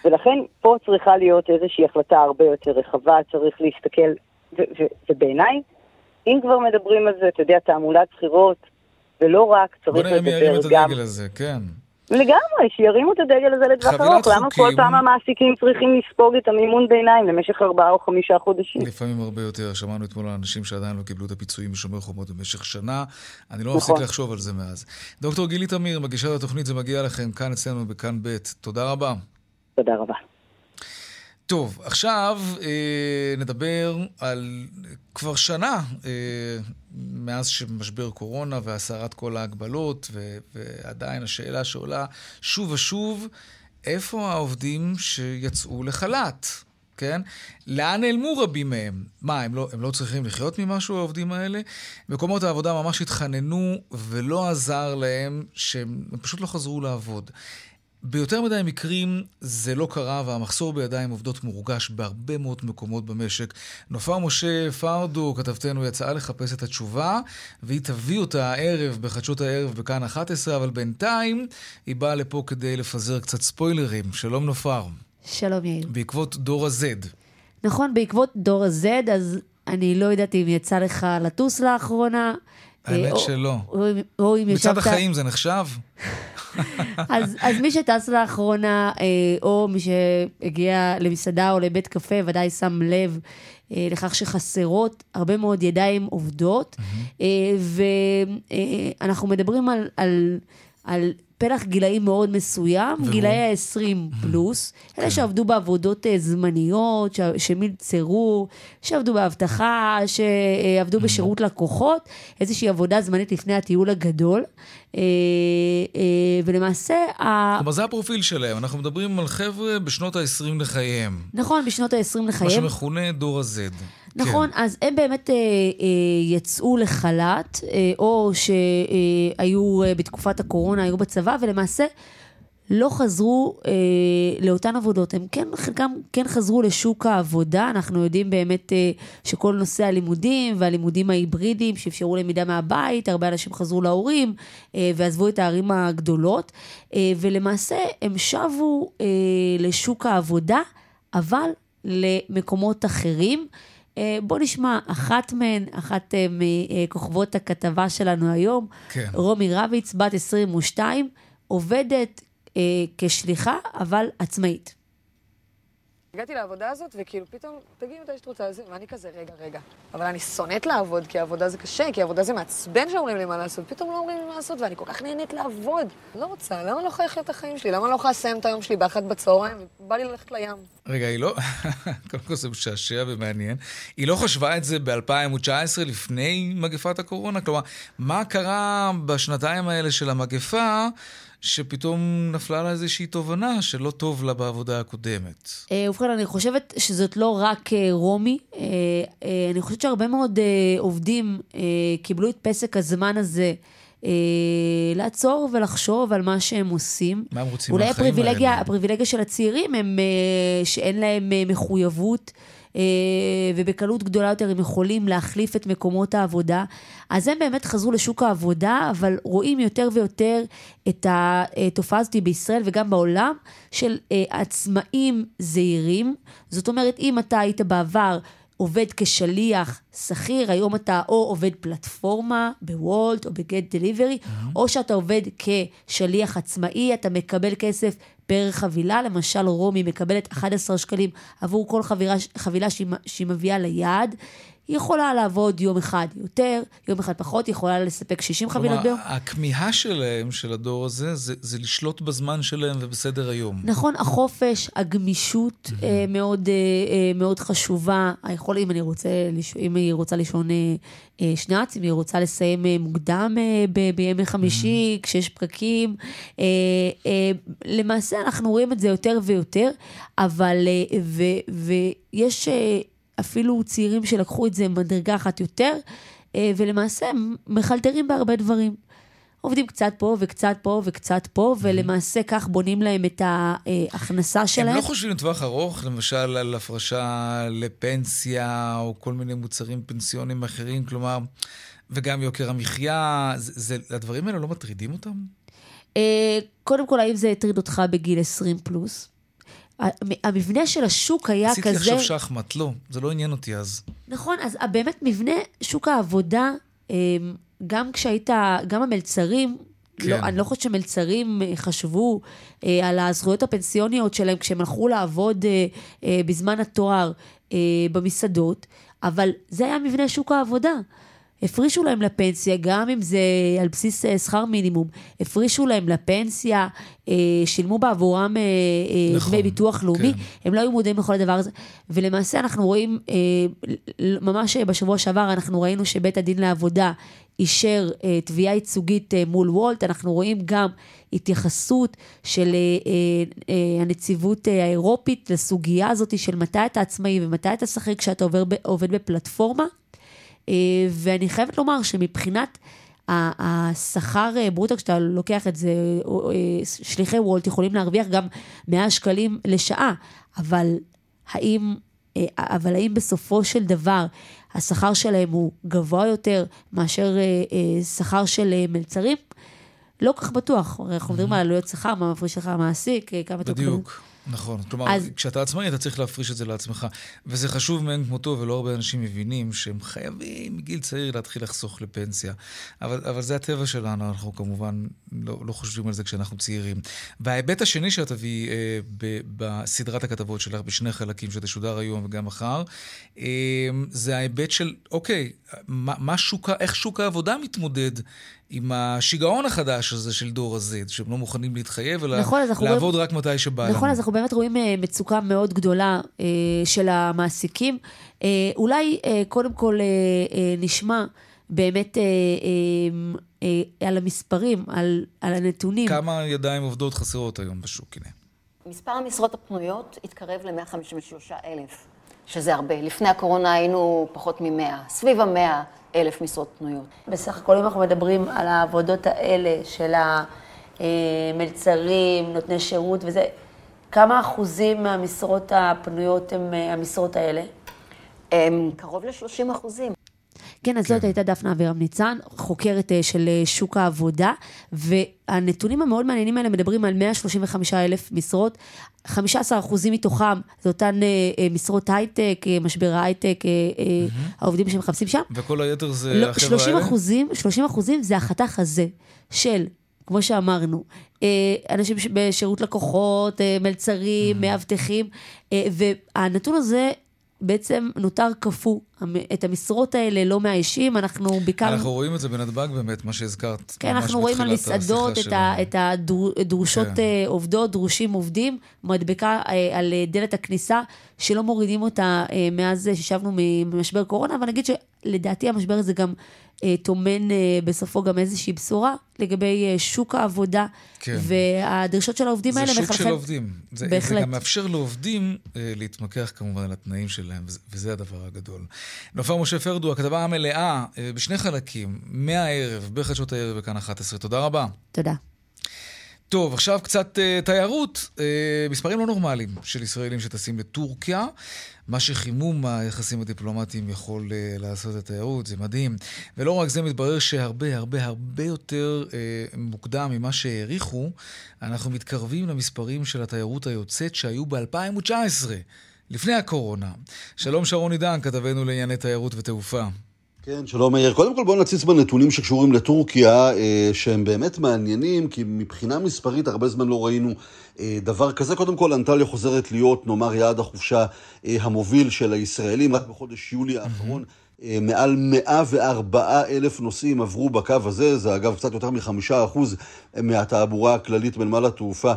ולכן פה צריכה להיות איזושהי החלטה הרבה יותר רחבה, צריך להסתכל, ובעיניי, אם כבר מדברים על זה, אתה יודע, תעמולת בחירות, ולא רק, צריך לדבר גם... בוא נראה מי ירים את הדגל הזה, כן. לגמרי, שירימו את הדגל הזה לטווח ארוך. למה כל פעם המעסיקים צריכים לספוג את המימון ביניים למשך ארבעה או חמישה חודשים? לפעמים הרבה יותר. שמענו אתמול על אנשים שעדיין לא קיבלו את הפיצויים משומר חומות במשך שנה. אני לא מפסיק נכון. לחשוב על זה מאז. דוקטור גילי תמיר, מגישת התוכנית, זה מגיע לכם כאן אצלנו בכאן ב'. תודה רבה. תודה רבה. טוב, עכשיו אה, נדבר על כבר שנה אה, מאז שמשבר קורונה והסרת כל ההגבלות, ו, ועדיין השאלה שעולה שוב ושוב, איפה העובדים שיצאו לחל"ת? כן? לאן נעלמו רבים מהם? מה, הם לא, הם לא צריכים לחיות ממשהו, העובדים האלה? מקומות העבודה ממש התחננו ולא עזר להם שהם פשוט לא חזרו לעבוד. ביותר מדי מקרים זה לא קרה והמחסור בידיים עובדות מורגש בהרבה מאוד מקומות במשק. נופר משה פרדו, כתבתנו, יצאה לחפש את התשובה והיא תביא אותה הערב בחדשות הערב בכאן 11, אבל בינתיים היא באה לפה כדי לפזר קצת ספוילרים. שלום נופר. שלום יאיר. בעקבות דור ה-Z. נכון, בעקבות דור ה-Z, אז אני לא יודעת אם יצא לך לטוס לאחרונה. האמת או, שלא. או, או אם ישבת... מצד החיים זה נחשב? אז, אז מי שטס לאחרונה, אה, או מי שהגיע למסעדה או לבית קפה, ודאי שם לב אה, לכך שחסרות הרבה מאוד ידיים עובדות. אה, ואנחנו מדברים על, על, על פלח גילאים מאוד מסוים, והוא... גילאי ה-20 פלוס, כן. אלה שעבדו בעבודות אה, זמניות, שמלצרו, שעבדו באבטחה, שעבדו בשירות לקוחות, איזושהי עבודה זמנית לפני הטיול הגדול. אה, אה, ולמעשה... כלומר, זה הפרופיל שלהם. אנחנו מדברים על חבר'ה בשנות ה-20 לחייהם. נכון, בשנות ה-20 לחייהם. מה שמכונה דור ה-Z. נכון, כן. אז הם באמת אה, אה, יצאו לחל"ת, אה, או שהיו אה, בתקופת הקורונה, היו בצבא, ולמעשה לא חזרו אה, לאותן עבודות. הם כן, חלקם כן חזרו לשוק העבודה. אנחנו יודעים באמת אה, שכל נושא הלימודים והלימודים ההיברידיים שאפשרו למידה מהבית, הרבה אנשים חזרו להורים אה, ועזבו את הערים הגדולות, אה, ולמעשה הם שבו אה, לשוק העבודה, אבל למקומות אחרים. אה, בוא נשמע אחת מהן, אחת אה, מכוכבות הכתבה שלנו היום, כן. רומי רביץ, בת 22, עובדת אה, כשליחה, אבל עצמאית. הגעתי לעבודה הזאת, וכאילו פתאום, תגידי מתי שאת רוצה, ואני כזה, רגע, רגע. אבל אני שונאת לעבוד, כי עבודה זה קשה, כי עבודה זה מעצבן שאומרים לי מה לעשות, פתאום לא אומרים לי מה לעשות, ואני כל כך נהנית לעבוד. לא רוצה, למה לא יכולה לחיות את החיים שלי? למה לא יכולה לסיים את היום שלי באחת בצהריים, ובא לי ללכת לים? רגע, היא לא... קודם כל זה משעשע ומעניין. היא לא חשבה את זה ב-2019, לפני מגפת הקורונה? כלומר, מה קרה בשנתיים האלה של המגפה? שפתאום נפלה לה איזושהי תובנה שלא טוב לה בעבודה הקודמת. אה, ובכן, אני חושבת שזאת לא רק אה, רומי. אה, אני חושבת שהרבה מאוד עובדים קיבלו את פסק הזמן הזה. לעצור ולחשוב על מה שהם עושים. מה הם רוצים מהחיים האלה? אולי הפריבילגיה של הצעירים הם שאין להם מחויבות. אה, ובקלות גדולה יותר הם יכולים להחליף את מקומות העבודה. אז הם באמת חזרו לשוק העבודה, אבל רואים יותר ויותר את התופעה הזאת בישראל וגם בעולם של אה, עצמאים זעירים. זאת אומרת, אם אתה היית בעבר עובד כשליח שכיר, היום אתה או עובד פלטפורמה בוולט או בגט דליברי, mm-hmm. או שאתה עובד כשליח עצמאי, אתה מקבל כסף פר חבילה, למשל רומי מקבלת 11 שקלים עבור כל חבילה, חבילה שהיא, שהיא מביאה ליעד. היא יכולה לעבוד יום אחד יותר, יום אחד פחות, היא יכולה לספק 60 חבילות ביום. כלומר, הכמיהה שלהם, של הדור הזה, זה, זה לשלוט בזמן שלהם ובסדר היום. נכון, החופש, הגמישות mm-hmm. אה, מאוד, אה, אה, מאוד חשובה. היכול, אם, אני רוצה, אם היא רוצה לישון אה, שנץ, אם היא רוצה לסיים אה, מוקדם אה, ב, בימי חמישי, mm-hmm. כשיש. אה, אה, למעשה, אנחנו רואים את זה יותר ויותר, אבל, אה, ו, ויש... אה, אפילו צעירים שלקחו את זה מדרגה אחת יותר, אה, ולמעשה הם מחלטרים בהרבה דברים. עובדים קצת פה וקצת פה וקצת פה, ולמעשה כך בונים להם את ההכנסה שלהם. הם לא חושבים לטווח ארוך, למשל על הפרשה לפנסיה, או כל מיני מוצרים פנסיונים אחרים, כלומר, וגם יוקר המחיה, זה, זה, הדברים האלה לא מטרידים אותם? אה, קודם כל, האם זה הטריד אותך בגיל 20 פלוס? המבנה של השוק היה עשיתי כזה... עשיתי עכשיו שחמט, לא, זה לא עניין אותי אז. נכון, אז באמת מבנה שוק העבודה, אמ, גם כשהיית, גם המלצרים, לא, כן. לא, אני לא חושבת שמלצרים אה, חשבו אה, על הזכויות הפנסיוניות שלהם כשהם הלכו לעבוד אה, אה, בזמן התואר אה, במסעדות, אבל זה היה מבנה שוק העבודה. הפרישו להם לפנסיה, גם אם זה על בסיס אה, שכר מינימום, הפרישו להם לפנסיה, אה, שילמו בעבורם אה, נכון, דמי ביטוח לאומי, כן. הם לא היו מודעים לכל הדבר הזה. ולמעשה אנחנו רואים, ממש בשבוע שעבר אנחנו ראינו שבית הדין לעבודה אישר תביעה ייצוגית מול וולט, אנחנו רואים גם התייחסות של הנציבות האירופית לסוגיה הזאת של מתי אתה עצמאי ומתי אתה שכיר כשאתה עובד בפלטפורמה. אה, ואני חייבת לומר שמבחינת השכר אה, ברוטו, כשאתה לוקח את זה, אה, שליחי וולט יכולים להרוויח גם 100 שקלים לשעה, אבל האם, אבל האם בסופו של דבר השכר שלהם הוא גבוה יותר מאשר שכר של מלצרים? לא כך בטוח. אנחנו מדברים על עלויות שכר, מה מפריש לך המעסיק, כמה... בדיוק. נכון. כלומר, אז... כשאתה עצמאי, אתה צריך להפריש את זה לעצמך. וזה חשוב מאין כמותו, ולא הרבה אנשים מבינים שהם חייבים מגיל צעיר להתחיל לחסוך לפנסיה. אבל, אבל זה הטבע שלנו, אנחנו כמובן לא, לא חושבים על זה כשאנחנו צעירים. וההיבט השני שאת תביאי אה, בסדרת הכתבות שלך, בשני חלקים שתשודר היום וגם מחר, אה, זה ההיבט של, אוקיי, מה, מה שוק, איך שוק העבודה מתמודד עם השיגעון החדש הזה של דור ה-Z, שהם לא מוכנים להתחייב, אלא נכון, לעבוד רואים... רק מתי שבא נכון, לנו. נכון, אז אנחנו באמת רואים אה, מצוקה מאוד גדולה אה, של המעסיקים. אה, אולי אה, קודם כל אה, אה, נשמע באמת אה, אה, אה, על המספרים, על, על הנתונים. כמה ידיים עובדות חסרות היום בשוק, הנה. מספר המשרות הפנויות התקרב ל-153 אלף, שזה הרבה. לפני הקורונה היינו פחות מ-100, סביב ה-100. אלף משרות פנויות. בסך הכל אם אנחנו מדברים על העבודות האלה של המלצרים, נותני שירות וזה, כמה אחוזים מהמשרות הפנויות הם אה, המשרות האלה? הם קרוב ל-30 אחוזים. כן, אז כן. זאת הייתה דפנה אבירם ניצן, חוקרת אה, של אה, שוק העבודה, והנתונים המאוד מעניינים האלה מדברים על 135 אלף משרות, 15 אחוזים מתוכם זה אותן אה, משרות הייטק, משבר ההייטק, mm-hmm. העובדים שמחפשים שם. וכל היתר זה לא, החבר'ה האלה? 30 אחוזים, 30 אחוזים זה החתך הזה של כמו שאמרנו, אנשים בשירות לקוחות, מלצרים, מאבטחים, והנתון הזה בעצם נותר קפוא. את המשרות האלה לא מאיישים, אנחנו ביקרנו... אנחנו רואים את זה בנתב"ג באמת, מה שהזכרת. כן, אנחנו רואים על מסעדות את, ה, את הדרושות כן. אה, עובדות, דרושים עובדים, מדבקה אה, על דלת הכניסה, שלא מורידים אותה אה, מאז ששבנו ממשבר קורונה, אבל נגיד שלדעתי המשבר הזה גם טומן בסופו גם איזושהי בשורה לגבי שוק העבודה, כן. והדרישות של העובדים האלה מחלחל... זה שוק של עובדים. זה, בהחלט. זה גם מאפשר לעובדים להתמקח כמובן על התנאים שלהם, וזה הדבר הגדול. נופר משה פרדו, הכתבה המלאה אה, בשני חלקים, מהערב, בחדשות הערב בכאן 11. תודה רבה. תודה. טוב, עכשיו קצת uh, תיירות. Uh, מספרים לא נורמליים של ישראלים שטסים לטורקיה. מה שחימום היחסים הדיפלומטיים יכול uh, לעשות את התיירות, זה מדהים. ולא רק זה, מתברר שהרבה הרבה הרבה יותר uh, מוקדם ממה שהעריכו, אנחנו מתקרבים למספרים של התיירות היוצאת שהיו ב-2019. לפני הקורונה. שלום שרון עידן, כתבנו לענייני תיירות ותעופה. כן, שלום מאיר. קודם כל בואו נציץ בנתונים שקשורים לטורקיה, אה, שהם באמת מעניינים, כי מבחינה מספרית הרבה זמן לא ראינו אה, דבר כזה. קודם כל, אנטליה חוזרת להיות, נאמר, יעד החופשה אה, המוביל של הישראלים. רק בחודש יולי האחרון מעל 104 אלף נוסעים עברו בקו הזה, זה אגב קצת יותר מחמישה אחוז מהתעבורה הכללית בנמל התעופה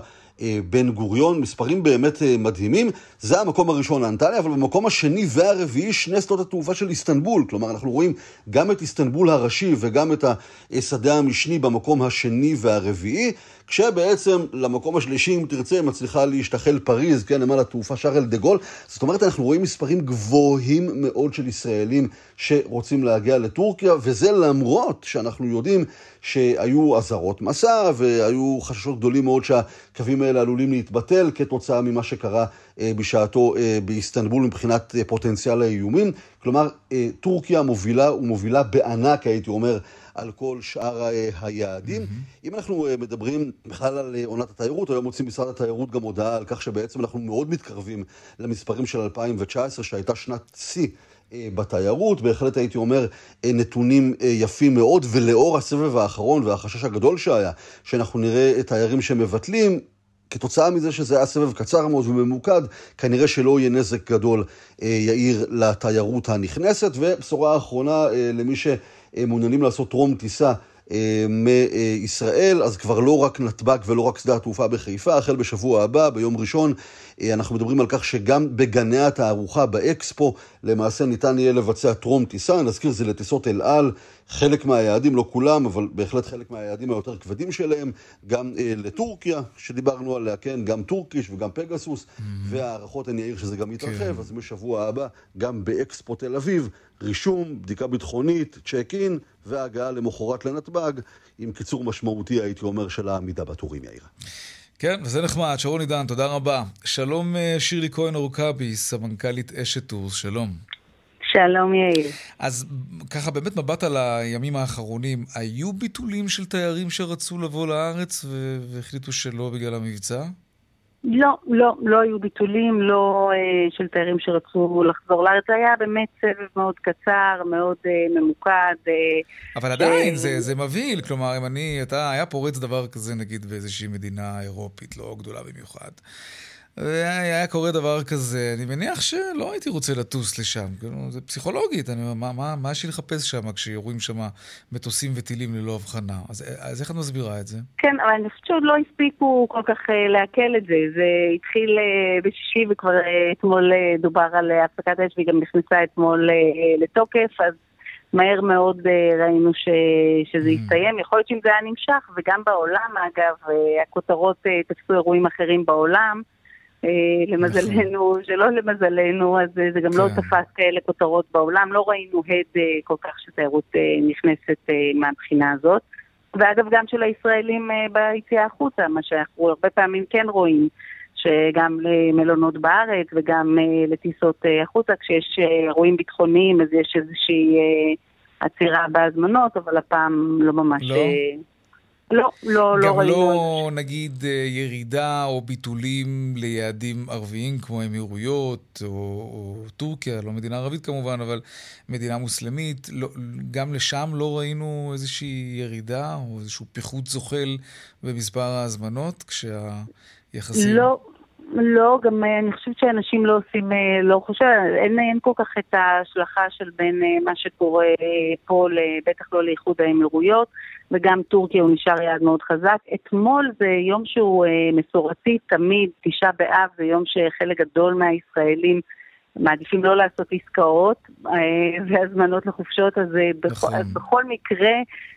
בן גוריון, מספרים באמת אה, מדהימים. זה המקום הראשון, אנטליה, אבל במקום השני והרביעי, שני שדות התעופה של איסטנבול. כלומר, אנחנו רואים גם את איסטנבול הראשי וגם את השדה המשני במקום השני והרביעי. כשבעצם למקום השלישי, אם תרצה, מצליחה להשתחל פריז, כן, נמל התעופה שארל דה גול. זאת אומרת, אנחנו רואים מספרים גבוהים מאוד של ישראלים שרוצים להגיע לטורקיה, וזה למרות שאנחנו יודעים שהיו אזהרות מסע והיו חששות גדולים מאוד שהקווים האלה עלולים להתבטל כתוצאה ממה שקרה אה, בשעתו אה, באיסטנבול מבחינת אה, פוטנציאל האיומים. כלומר, טורקיה מובילה ומובילה בענק, הייתי אומר, על כל שאר היעדים. Mm-hmm. אם אנחנו מדברים בכלל על עונת התיירות, היום מוציא משרד התיירות גם הודעה על כך שבעצם אנחנו מאוד מתקרבים למספרים של 2019, שהייתה שנת שיא. בתיירות, בהחלט הייתי אומר נתונים יפים מאוד, ולאור הסבב האחרון והחשש הגדול שהיה, שאנחנו נראה תיירים שמבטלים, כתוצאה מזה שזה היה סבב קצר מאוד וממוקד, כנראה שלא יהיה נזק גדול אה, יאיר לתיירות הנכנסת. ובשורה האחרונה אה, למי שמעוניינים לעשות טרום טיסה אה, מישראל, אז כבר לא רק נתב"ג ולא רק שדה התעופה בחיפה, החל בשבוע הבא, ביום ראשון, אה, אנחנו מדברים על כך שגם בגני התערוכה, באקספו, למעשה ניתן יהיה לבצע טרום טיסה, נזכיר זה לטיסות אל על, חלק מהיעדים, לא כולם, אבל בהחלט חלק מהיעדים היותר כבדים שלהם, גם אה, לטורקיה, שדיברנו עליה, כן, גם טורקיש וגם פגסוס, mm-hmm. והערכות אני אעיר שזה גם יתרחב, כן. אז בשבוע הבא, גם באקספו תל אביב, רישום, בדיקה ביטחונית, צ'ק אין, והגעה למחרת לנתב"ג, עם קיצור משמעותי, הייתי אומר, של העמידה בתורים, יאיר. כן, וזה נחמד. שרון עידן, תודה רבה. שלום אה, שירלי כהן אורקבי, סמנכ"לית אשת טורס, שלום. שלום יאיר. אז ככה באמת מבט על הימים האחרונים, היו ביטולים של תיירים שרצו לבוא לארץ והחליטו שלא בגלל המבצע? לא, לא, לא היו ביטולים, לא אה, של תיירים שרצו לחזור לארץ. זה היה באמת סבב מאוד קצר, מאוד אה, ממוקד. אה, אבל עדיין, ש... זה, זה מבהיל. כלומר, אם אני, אתה, היה פורץ דבר כזה, נגיד, באיזושהי מדינה אירופית, לא גדולה במיוחד. היה קורה דבר כזה, אני מניח שלא הייתי רוצה לטוס לשם. כאילו, זה פסיכולוגית, אני אומר, מה, מה, מה יש לי לחפש שם כשיורים שם מטוסים וטילים ללא הבחנה? אז, אז איך את מסבירה את זה? כן, אבל אני חושבת שעוד לא הספיקו כל כך uh, לעכל את זה. זה התחיל uh, בשישי וכבר uh, אתמול uh, דובר על הפסקת האש והיא גם נכנסה אתמול uh, לתוקף, אז... מהר מאוד ראינו ש, שזה יסתיים. Mm. יכול להיות שאם זה היה נמשך, וגם בעולם אגב, הכותרות תפסו אירועים אחרים בעולם. אה, למזלנו, נכון. שלא למזלנו, אז אה, זה גם לא כן. תפס כאלה כותרות בעולם. לא ראינו הד אה, כל כך שתיירות נכנסת מהבחינה הזאת. ואגב, גם של הישראלים ביציאה החוצה, מה שאנחנו הרבה פעמים כן רואים, שגם למלונות בארץ וגם לטיסות החוצה, כשיש אירועים ביטחוניים, אז יש איזושהי עצירה בהזמנות, אבל הפעם לא ממש... לא. לא, לא, לא ראינו. גם לא, נגיד, אה, ירידה או ביטולים ליעדים ערביים כמו האמירויות או, או טורקיה, לא מדינה ערבית כמובן, אבל מדינה מוסלמית. לא, גם לשם לא ראינו איזושהי ירידה או איזשהו פיחות זוחל במספר ההזמנות, כשהיחסים... לא. לא, גם אה, אני חושבת שאנשים לא עושים, אה, לא חושב, אין, אין כל כך את ההשלכה של בין אה, מה שקורה פה, בטח לא לאיחוד האמירויות, וגם טורקיה הוא נשאר יעד מאוד חזק. אתמול זה יום שהוא מסורתי תמיד, תשעה באב זה יום שחלק גדול מהישראלים מעדיפים לא לעשות עסקאות והזמנות לחופשות, אז נכון. בכל, בכל מקרה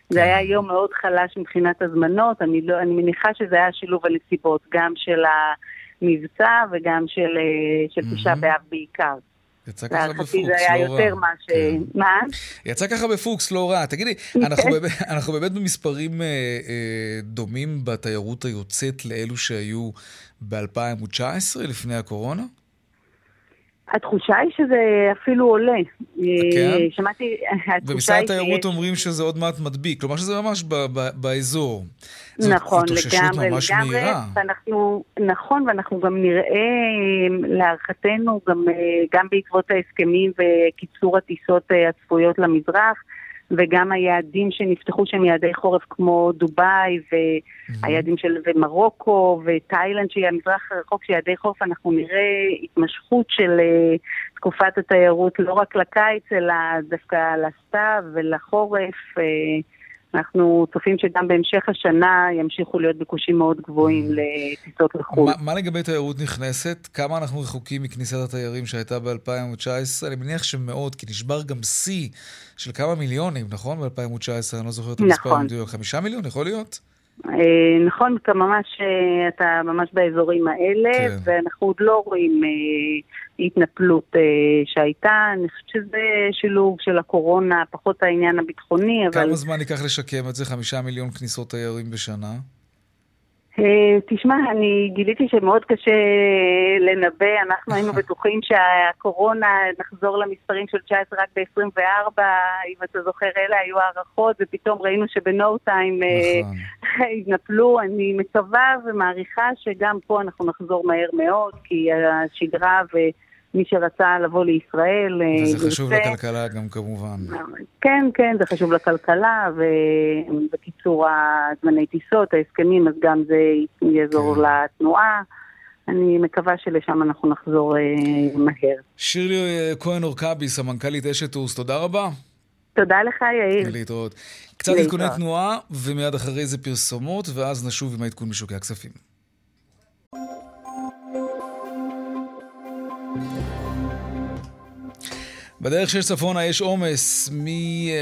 זה היה יום מאוד חלש מבחינת הזמנות, אני, לא, אני מניחה שזה היה שילוב הנסיבות, גם של ה... מבצע וגם של, אה, של תשעה באב בעיקר. יצא ככה בפוקס, לא רע. זה היה יותר מה ש... כן. מה? יצא ככה בפוקס, לא רע. תגידי, אנחנו, באמת, אנחנו באמת במספרים אה, אה, דומים בתיירות היוצאת לאלו שהיו ב-2019, לפני הקורונה? התחושה היא שזה אפילו עולה. כן? שמעתי, התחושה היא... במשרד התיירות אומרים שזה עוד מעט מדביק, כלומר שזה ממש ב- ב- באזור. נכון, זאת לגמרי, ממש לגמרי. מהירה. ואנחנו, נכון, ואנחנו גם נראה, להערכתנו, גם, גם בעקבות ההסכמים וקיצור הטיסות הצפויות למזרח, וגם היעדים שנפתחו שהם יעדי חורף כמו דובאי, והיעדים של ומרוקו, ותאילנד שהיא המזרח הרחוק של יעדי חורף, אנחנו נראה התמשכות של uh, תקופת התיירות לא רק לקיץ, אלא דווקא לסתיו ולחורף. Uh, אנחנו צופים שגם בהמשך השנה ימשיכו להיות ביקושים מאוד גבוהים לטיסות לחו"ל. מה, מה לגבי תיירות נכנסת? כמה אנחנו רחוקים מכניסת התיירים שהייתה ב-2019? אני מניח שמאוד, כי נשבר גם שיא של כמה מיליונים, נכון? ב-2019, אני לא זוכר את המספר נכון. המדויק. חמישה מיליון, יכול להיות? אה, נכון, אתה ממש, אה, אתה ממש באזורים האלה, כן. ואנחנו עוד לא רואים אה, התנפלות שהייתה. אני חושבת שזה שילוב של הקורונה, פחות העניין הביטחוני, אבל... כמה זמן ייקח לשקם את זה? חמישה מיליון כניסות תיירים בשנה? אה, תשמע, אני גיליתי שמאוד קשה לנבא, אנחנו היינו בטוחים שהקורונה, נחזור למספרים של 19 רק ב-24, אם אתה זוכר, אלה היו הערכות, ופתאום ראינו שבנו טיים אה, נכון. התנפלו. אני מקווה ומעריכה שגם פה אנחנו נחזור מהר מאוד, כי השגרה ו... מי שרצה לבוא לישראל. אה, וזה חשוב יוצא. לכלכלה גם כמובן. כן, כן, זה חשוב לכלכלה, ובקיצור הזמני טיסות, ההסכמים, אז גם זה יעזור כן. לתנועה. אני מקווה שלשם אנחנו נחזור אה, מהר. שירלי אה, כהן אורקבי, סמנכ"לית אשת טורס, תודה רבה. תודה לך, יאיר. להתראות. קצת עדכוני תנועה, ומיד אחרי זה פרסומות, ואז נשוב עם העדכון משוקי הכספים. בדרך שיש צפונה יש עומס מ...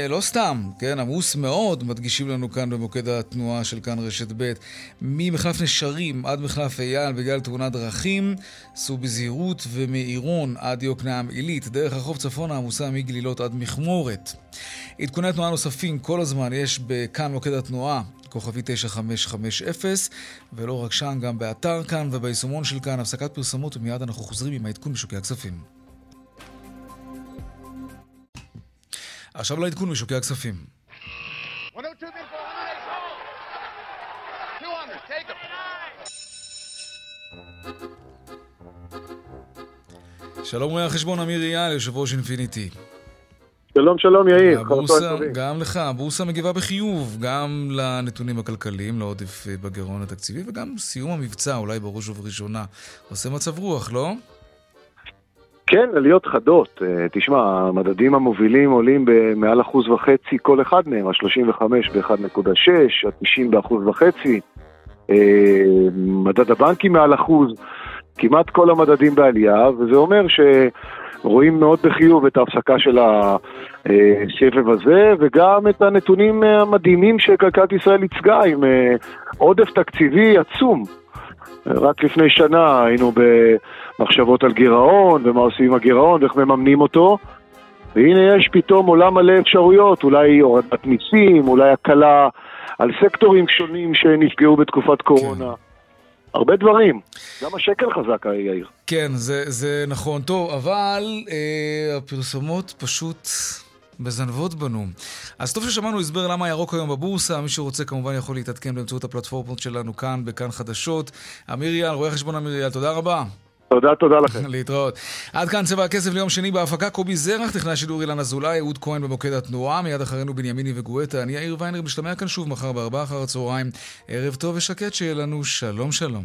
לא סתם, כן, עמוס מאוד, מדגישים לנו כאן במוקד התנועה של כאן רשת ב', ממחלף נשרים עד מחלף אייל בגלל תאונת דרכים, סעו בזהירות, ומעירון עד יוקנעם עילית, דרך הרחוב צפונה עמוסה מגלילות עד מכמורת. עדכוני תנועה נוספים כל הזמן יש בכאן מוקד התנועה, כוכבי 9550, ולא רק שם, גם באתר כאן וביישומון של כאן, הפסקת פרסומות, ומיד אנחנו חוזרים עם העדכון משוקי הכספים. עכשיו לעדכון משוקי הכספים. שלום רואה החשבון אמיר אייל, יושב ראש אינפיניטי. שלום, שלום יאיר. הבורסה, גם לך, הבורסה מגיבה בחיוב, גם לנתונים הכלכליים, לעודף בגירעון התקציבי, וגם סיום המבצע, אולי בראש ובראשונה. עושה מצב רוח, לא? כן, עליות חדות. אה, תשמע, המדדים המובילים עולים במעל אחוז וחצי כל אחד מהם, ה-35 ב-1.6, ה-90 באחוז וחצי, אה, מדד הבנקים מעל אחוז, כמעט כל המדדים בעלייה, וזה אומר שרואים מאוד בחיוב את ההפסקה של הסבב הזה, וגם את הנתונים המדהימים שכלכלת ישראל ייצגה עם אה, עודף תקציבי עצום. רק לפני שנה היינו במחשבות על גירעון, ומה עושים עם הגירעון, ואיך מממנים אותו. והנה יש פתאום עולם מלא אפשרויות, אולי הורדת מיסים, אולי הקלה על סקטורים שונים שנפגעו בתקופת קורונה. כן. הרבה דברים. גם השקל חזק, יאיר. כן, זה, זה נכון. טוב, אבל אה, הפרסומות פשוט מזנבות בנו. אז טוב ששמענו הסבר למה ירוק היום בבורסה. מי שרוצה כמובן יכול להתעדכן באמצעות הפלטפורמות שלנו כאן, בכאן חדשות. אמיר יאל, רואה חשבון אמיר יאל, תודה רבה. תודה, תודה לכם. להתראות. עד כאן צבע הכסף ליום שני בהפקה, קובי זרח, טכנאי השידור אילן אזולאי, אהוד כהן במוקד התנועה, מיד אחרינו בנימיני וגואטה, אני יאיר ויינר, משתמע כאן שוב מחר בארבעה אחר הצהריים. ערב טוב ושקט שיהיה לנו שלום שלום.